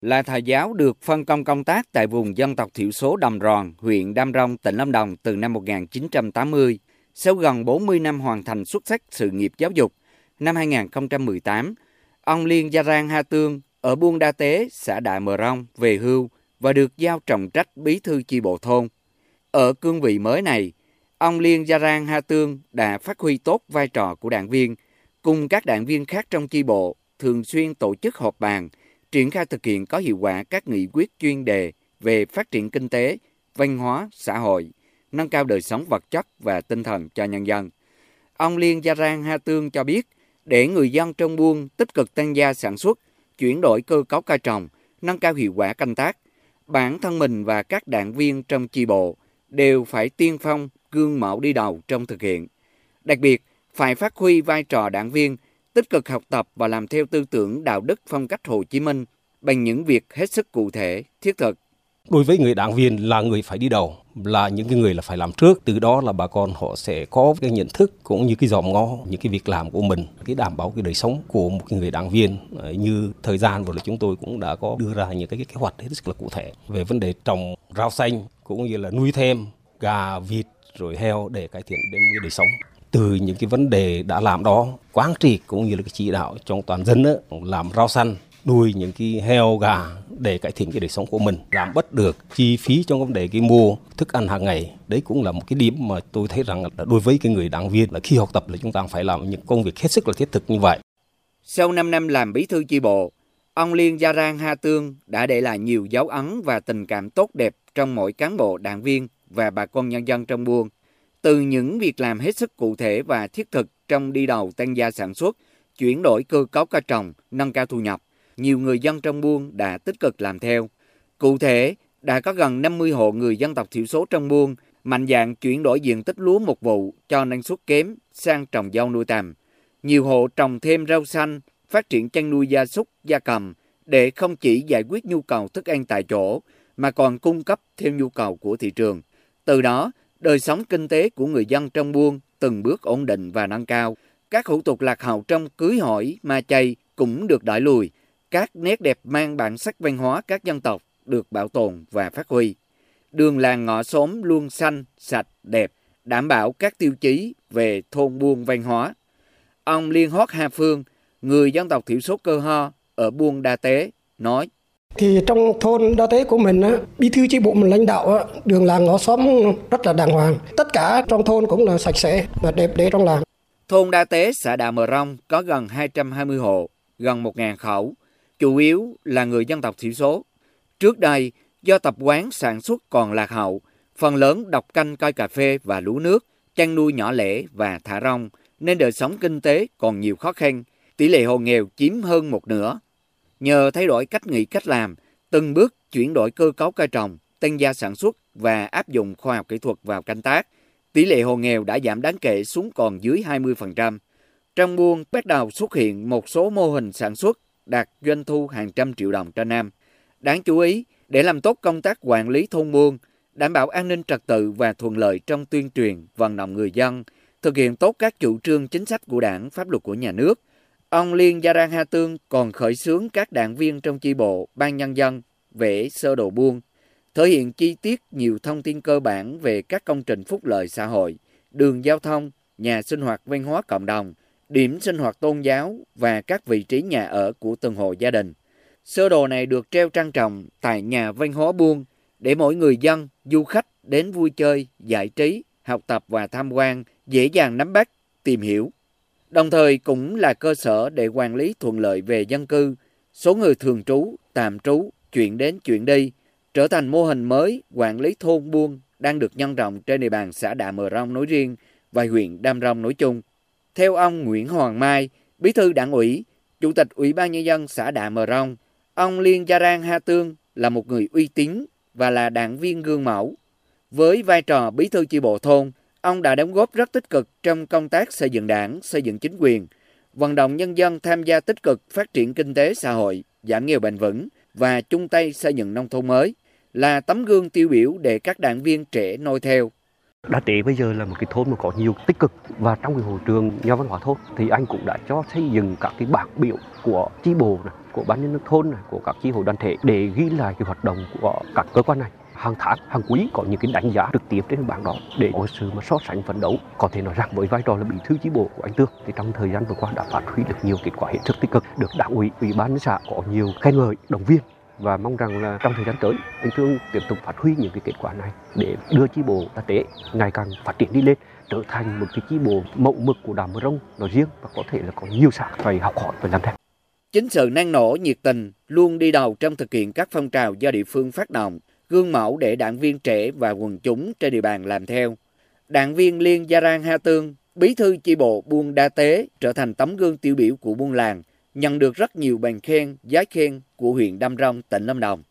là thầy giáo được phân công công tác tại vùng dân tộc thiểu số Đầm Ròn, huyện Đam Rông, tỉnh Lâm Đồng từ năm 1980. Sau gần 40 năm hoàn thành xuất sắc sự nghiệp giáo dục, năm 2018, ông Liên Gia Rang Ha Tương ở Buôn Đa Tế, xã Đại Mờ Rông về hưu và được giao trọng trách bí thư chi bộ thôn. Ở cương vị mới này, ông Liên Gia Rang Ha Tương đã phát huy tốt vai trò của đảng viên, cùng các đảng viên khác trong chi bộ thường xuyên tổ chức họp bàn, triển khai thực hiện có hiệu quả các nghị quyết chuyên đề về phát triển kinh tế, văn hóa, xã hội, nâng cao đời sống vật chất và tinh thần cho nhân dân. Ông Liên Gia Rang Ha Tương cho biết, để người dân trong buôn tích cực tăng gia sản xuất, chuyển đổi cơ cấu cây trồng, nâng cao hiệu quả canh tác, bản thân mình và các đảng viên trong chi bộ đều phải tiên phong, gương mẫu đi đầu trong thực hiện. Đặc biệt, phải phát huy vai trò đảng viên, tích cực học tập và làm theo tư tưởng đạo đức phong cách Hồ Chí Minh bằng những việc hết sức cụ thể, thiết thực. Đối với người đảng viên là người phải đi đầu, là những cái người là phải làm trước, từ đó là bà con họ sẽ có cái nhận thức cũng như cái dòm ngó những cái việc làm của mình, cái đảm bảo cái đời sống của một cái người đảng viên. Như thời gian vừa rồi chúng tôi cũng đã có đưa ra những cái, cái kế hoạch hết sức là cụ thể về vấn đề trồng rau xanh cũng như là nuôi thêm gà, vịt rồi heo để cải thiện đến cái đời sống từ những cái vấn đề đã làm đó quán triệt cũng như là cái chỉ đạo trong toàn dân đó, làm rau xanh nuôi những cái heo gà để cải thiện cái đời sống của mình giảm bớt được chi phí trong vấn đề cái mua thức ăn hàng ngày. Đấy cũng là một cái điểm mà tôi thấy rằng là đối với cái người đảng viên là khi học tập là chúng ta phải làm những công việc hết sức là thiết thực như vậy. Sau 5 năm làm bí thư chi bộ ông Liên Gia Rang Ha Tương đã để lại nhiều dấu ấn và tình cảm tốt đẹp trong mỗi cán bộ đảng viên và bà con nhân dân trong buôn từ những việc làm hết sức cụ thể và thiết thực trong đi đầu tăng gia sản xuất, chuyển đổi cơ cấu cây trồng, nâng cao thu nhập, nhiều người dân trong buôn đã tích cực làm theo. Cụ thể, đã có gần 50 hộ người dân tộc thiểu số trong buôn mạnh dạng chuyển đổi diện tích lúa một vụ cho năng suất kém sang trồng rau nuôi tầm. Nhiều hộ trồng thêm rau xanh, phát triển chăn nuôi gia súc, gia cầm để không chỉ giải quyết nhu cầu thức ăn tại chỗ mà còn cung cấp theo nhu cầu của thị trường. Từ đó, đời sống kinh tế của người dân trong buôn từng bước ổn định và nâng cao. Các hủ tục lạc hậu trong cưới hỏi, ma chay cũng được đẩy lùi. Các nét đẹp mang bản sắc văn hóa các dân tộc được bảo tồn và phát huy. Đường làng ngõ xóm luôn xanh, sạch, đẹp, đảm bảo các tiêu chí về thôn buôn văn hóa. Ông Liên Hót Hà Phương, người dân tộc thiểu số cơ ho ở buôn Đa Tế, nói thì trong thôn đa tế của mình bí thư chi bộ mình lãnh đạo đường làng ngõ xóm rất là đàng hoàng. Tất cả trong thôn cũng là sạch sẽ và đẹp đẽ trong làng. Thôn đa tế xã đà mờ Rong có gần 220 hộ, gần 1.000 khẩu, chủ yếu là người dân tộc thiểu số. Trước đây, do tập quán sản xuất còn lạc hậu, phần lớn độc canh coi cà phê và lúa nước, chăn nuôi nhỏ lẻ và thả rong, nên đời sống kinh tế còn nhiều khó khăn. Tỷ lệ hộ nghèo chiếm hơn một nửa. Nhờ thay đổi cách nghĩ cách làm, từng bước chuyển đổi cơ cấu cây trồng, tăng gia sản xuất và áp dụng khoa học kỹ thuật vào canh tác, tỷ lệ hộ nghèo đã giảm đáng kể xuống còn dưới 20%. Trong buôn bắt đầu xuất hiện một số mô hình sản xuất đạt doanh thu hàng trăm triệu đồng trên năm. Đáng chú ý, để làm tốt công tác quản lý thôn buôn, đảm bảo an ninh trật tự và thuận lợi trong tuyên truyền, vận động người dân, thực hiện tốt các chủ trương chính sách của đảng, pháp luật của nhà nước, Ông Liên Gia Rang Ha Tương còn khởi xướng các đảng viên trong chi bộ, ban nhân dân vẽ sơ đồ buôn, thể hiện chi tiết nhiều thông tin cơ bản về các công trình phúc lợi xã hội, đường giao thông, nhà sinh hoạt văn hóa cộng đồng, điểm sinh hoạt tôn giáo và các vị trí nhà ở của từng hộ gia đình. Sơ đồ này được treo trang trọng tại nhà văn hóa buôn để mỗi người dân, du khách đến vui chơi, giải trí, học tập và tham quan dễ dàng nắm bắt, tìm hiểu đồng thời cũng là cơ sở để quản lý thuận lợi về dân cư, số người thường trú, tạm trú, chuyển đến chuyển đi, trở thành mô hình mới quản lý thôn buôn đang được nhân rộng trên địa bàn xã Đạ Mờ Rong nói riêng và huyện Đam Rong nói chung. Theo ông Nguyễn Hoàng Mai, Bí thư Đảng ủy, Chủ tịch Ủy ban Nhân dân xã Đạ Mờ Rong, ông Liên Gia Rang Ha Tương là một người uy tín và là đảng viên gương mẫu. Với vai trò bí thư chi bộ thôn, Ông đã đóng góp rất tích cực trong công tác xây dựng đảng, xây dựng chính quyền, vận động nhân dân tham gia tích cực phát triển kinh tế xã hội, giảm nghèo bền vững và chung tay xây dựng nông thôn mới, là tấm gương tiêu biểu để các đảng viên trẻ noi theo. Đa Tế bây giờ là một cái thôn mà có nhiều tích cực và trong cái hội trường nhà văn hóa thôn thì anh cũng đã cho xây dựng các cái bảng biểu của chi bộ này, của ban nhân dân thôn này, của các chi hội đoàn thể để ghi lại cái hoạt động của các cơ quan này hàng tháng hàng quý có những cái đánh giá trực tiếp trên bảng đó để có sự mà so sánh phấn đấu có thể nói rằng với vai trò là bí thư chi bộ của anh Tương thì trong thời gian vừa qua đã phát huy được nhiều kết quả hết sức tích cực được đảng ủy ủy ban xã có nhiều khen ngợi động viên và mong rằng là trong thời gian tới anh Thương tiếp tục phát huy những cái kết quả này để đưa chi bộ ta tế ngày càng phát triển đi lên trở thành một cái chi bộ mẫu mực của đảng Mơ Rông nói riêng và có thể là có nhiều xã phải học hỏi và làm theo. Chính sự năng nổ nhiệt tình luôn đi đầu trong thực hiện các phong trào do địa phương phát động, gương mẫu để đảng viên trẻ và quần chúng trên địa bàn làm theo. Đảng viên Liên Gia Rang Ha Tương, bí thư chi bộ Buôn Đa Tế trở thành tấm gương tiêu biểu của buôn làng, nhận được rất nhiều bằng khen, giá khen của huyện Đam Rông, tỉnh Lâm Đồng.